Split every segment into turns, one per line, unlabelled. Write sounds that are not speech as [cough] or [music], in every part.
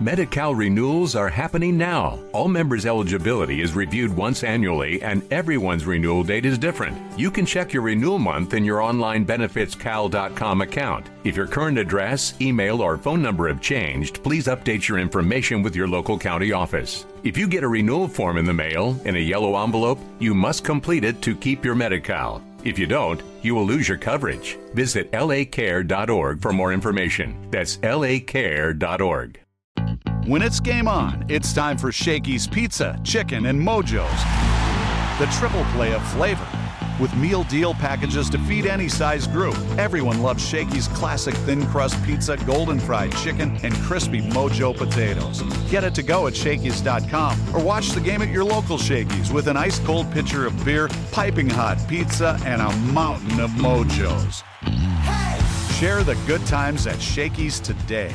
Medi-Cal renewals are happening now. All members' eligibility is reviewed once annually, and everyone's renewal date is different. You can check your renewal month in your online benefitscal.com account. If your current address, email, or phone number have changed, please update your information with your local county office. If you get a renewal form in the mail in a yellow envelope, you must complete it to keep your Medi-Cal. If you don't, you will lose your coverage. Visit lacare.org for more information. That's lacare.org.
When it's game on, it's time for Shakey's Pizza, Chicken, and Mojo's. The triple play of flavor. With meal deal packages to feed any size group, everyone loves Shakey's classic thin crust pizza, golden fried chicken, and crispy Mojo potatoes. Get it to go at Shakey's.com or watch the game at your local Shakey's with an ice cold pitcher of beer, piping hot pizza, and a mountain of Mojos. Share the good times at Shakey's today.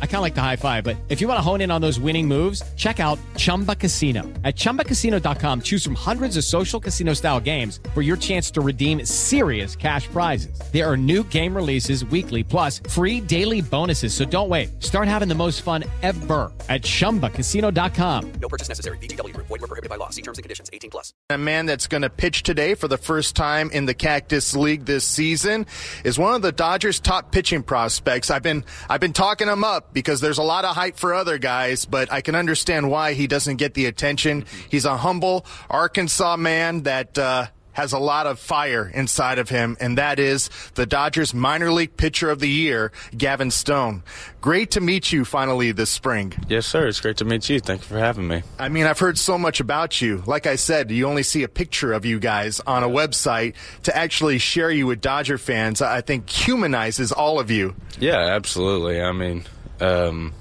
I kind of like the high five, but if you want to hone in on those winning moves, check out Chumba Casino. At ChumbaCasino.com, choose from hundreds of social casino style games for your chance to redeem serious cash prizes. There are new game releases weekly, plus free daily bonuses. So don't wait. Start having the most fun ever at ChumbaCasino.com.
No purchase necessary. VGW. Void were prohibited by law. See terms and conditions. 18 plus.
A man that's going to pitch today for the first time in the Cactus League this season is one of the Dodgers' top pitching prospects. I've been I've been talking him up because there's a lot of hype for other guys, but I can understand why he doesn't get the attention. He's a humble Arkansas man that uh, has a lot of fire inside of him, and that is the Dodgers minor league pitcher of the year, Gavin Stone. Great to meet you finally this spring.
Yes, sir. It's great to meet you. Thank you for having me.
I mean, I've heard so much about you. Like I said, you only see a picture of you guys on a website. To actually share you with Dodger fans, I think humanizes all of you.
Yeah, absolutely. I mean, um,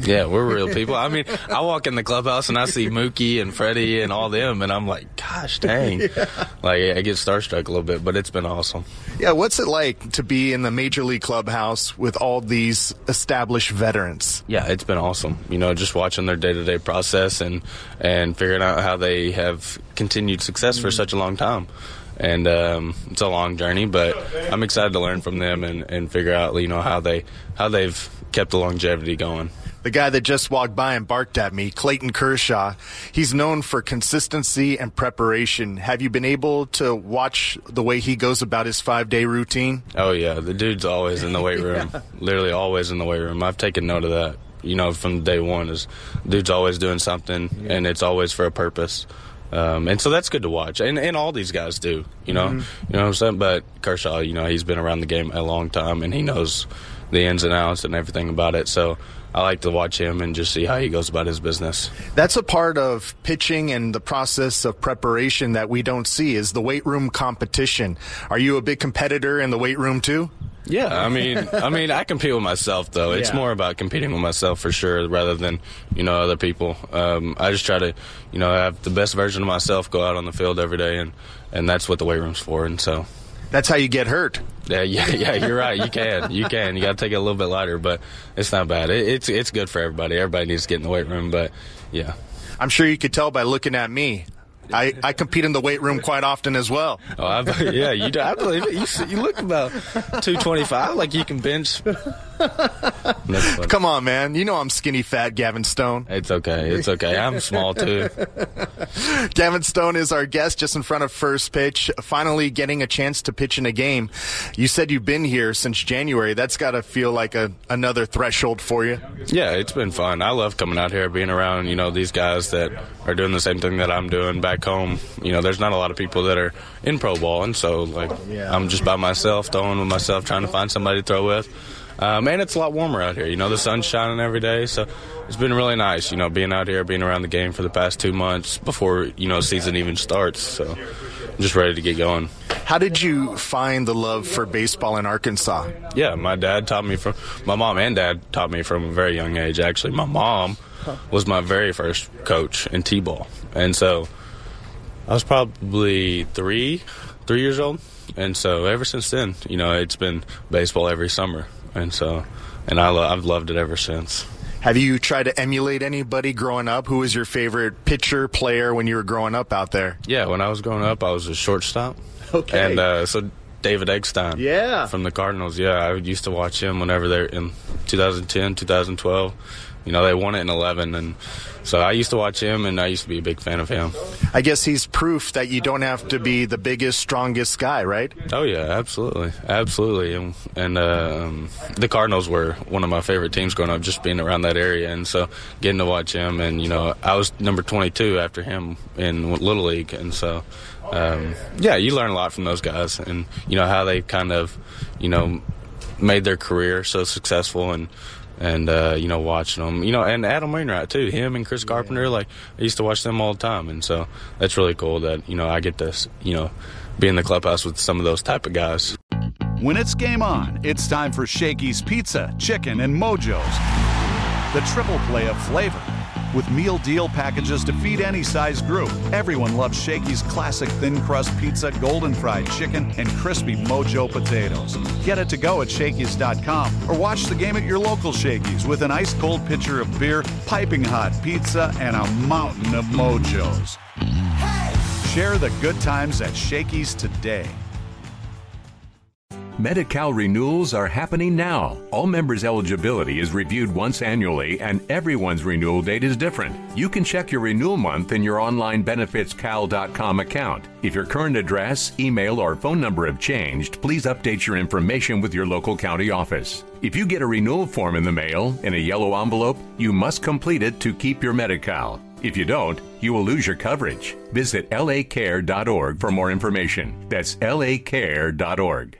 yeah, we're real people. I mean, I walk in the clubhouse and I see Mookie and Freddie and all them, and I'm like, gosh dang. [laughs] Yeah. Like, I get starstruck a little bit, but it's been awesome.
Yeah, what's it like to be in the Major League clubhouse with all these established veterans?
Yeah, it's been awesome. You know, just watching their day to day process and, and figuring out how they have continued success for such a long time and um, it's a long journey. But I'm excited to learn from them and, and figure out you know how they how they've kept the longevity going
the guy that just walked by and barked at me, Clayton Kershaw. He's known for consistency and preparation. Have you been able to watch the way he goes about his five day routine?
Oh, yeah. The dude's always in the weight room, [laughs] yeah. literally always in the weight room. I've taken note of that, you know, from day one. Is dude's always doing something, yeah. and it's always for a purpose. Um, and so that's good to watch, and, and all these guys do, you know, mm-hmm. you know what I'm saying. But Kershaw, you know, he's been around the game a long time, and he knows the ins and outs and everything about it. So I like to watch him and just see how he goes about his business.
That's a part of pitching and the process of preparation that we don't see is the weight room competition. Are you a big competitor in the weight room too?
Yeah, I mean, I mean, I compete with myself though. It's yeah. more about competing with myself for sure, rather than you know other people. Um, I just try to, you know, have the best version of myself go out on the field every day, and and that's what the weight room's for. And so
that's how you get hurt.
Yeah, yeah, [laughs] yeah. You're right. You can, you can. You got to take it a little bit lighter, but it's not bad. It, it's it's good for everybody. Everybody needs to get in the weight room, but yeah.
I'm sure you could tell by looking at me. I, I compete in the weight room quite often as well.
Oh, I, yeah, you do. I believe it. You, you look about 225, like you can bench
Come on, man. You know I'm skinny fat, Gavin Stone.
It's okay. It's okay. I'm small too. [laughs]
Gavin Stone is our guest just in front of first pitch, finally getting a chance to pitch in a game. You said you've been here since January. That's got to feel like a another threshold for you.
Yeah, it's been fun. I love coming out here, being around, you know, these guys that are doing the same thing that I'm doing back home. You know, there's not a lot of people that are in pro ball, and so like I'm just by myself, throwing with myself, trying to find somebody to throw with. Um, and it's a lot warmer out here. You know, the sun's shining every day, so it's been really nice. You know, being out here, being around the game for the past two months before you know season even starts. So I'm just ready to get going.
How did you find the love for baseball in Arkansas?
Yeah, my dad taught me from my mom and dad taught me from a very young age. Actually, my mom was my very first coach in t-ball, and so I was probably three, three years old. And so ever since then, you know, it's been baseball every summer and so and I lo- I've loved it ever since.
Have you tried to emulate anybody growing up? Who was your favorite pitcher, player when you were growing up out there?
Yeah, when I was growing up, I was a shortstop.
Okay.
And uh, so David Eckstein.
Yeah.
From the Cardinals. Yeah, I used to watch him whenever they're in 2010, 2012. You know, they won it in 11. And so I used to watch him, and I used to be a big fan of him.
I guess he's proof that you don't have to be the biggest, strongest guy, right?
Oh, yeah, absolutely. Absolutely. And, and uh, um, the Cardinals were one of my favorite teams growing up, just being around that area. And so getting to watch him, and, you know, I was number 22 after him in Little League. And so, um, yeah, you learn a lot from those guys and, you know, how they kind of, you know, made their career so successful and and uh, you know watching them you know and Adam Wainwright too. Him and Chris Carpenter like I used to watch them all the time. And so that's really cool that you know I get to you know be in the clubhouse with some of those type of guys.
When it's game on, it's time for Shakey's Pizza, Chicken, and Mojo's. The triple play of flavor. With meal deal packages to feed any size group, everyone loves Shakey's classic thin crust pizza, golden fried chicken, and crispy Mojo potatoes. Get it to go at Shakey's.com or watch the game at your local Shakey's with an ice cold pitcher of beer, piping hot pizza, and a mountain of Mojos. Share the good times at Shakey's today.
Medi-Cal renewals are happening now. All members' eligibility is reviewed once annually, and everyone's renewal date is different. You can check your renewal month in your online benefitscal.com account. If your current address, email, or phone number have changed, please update your information with your local county office. If you get a renewal form in the mail in a yellow envelope, you must complete it to keep your Medi-Cal. If you don't, you will lose your coverage. Visit lacare.org for more information. That's lacare.org.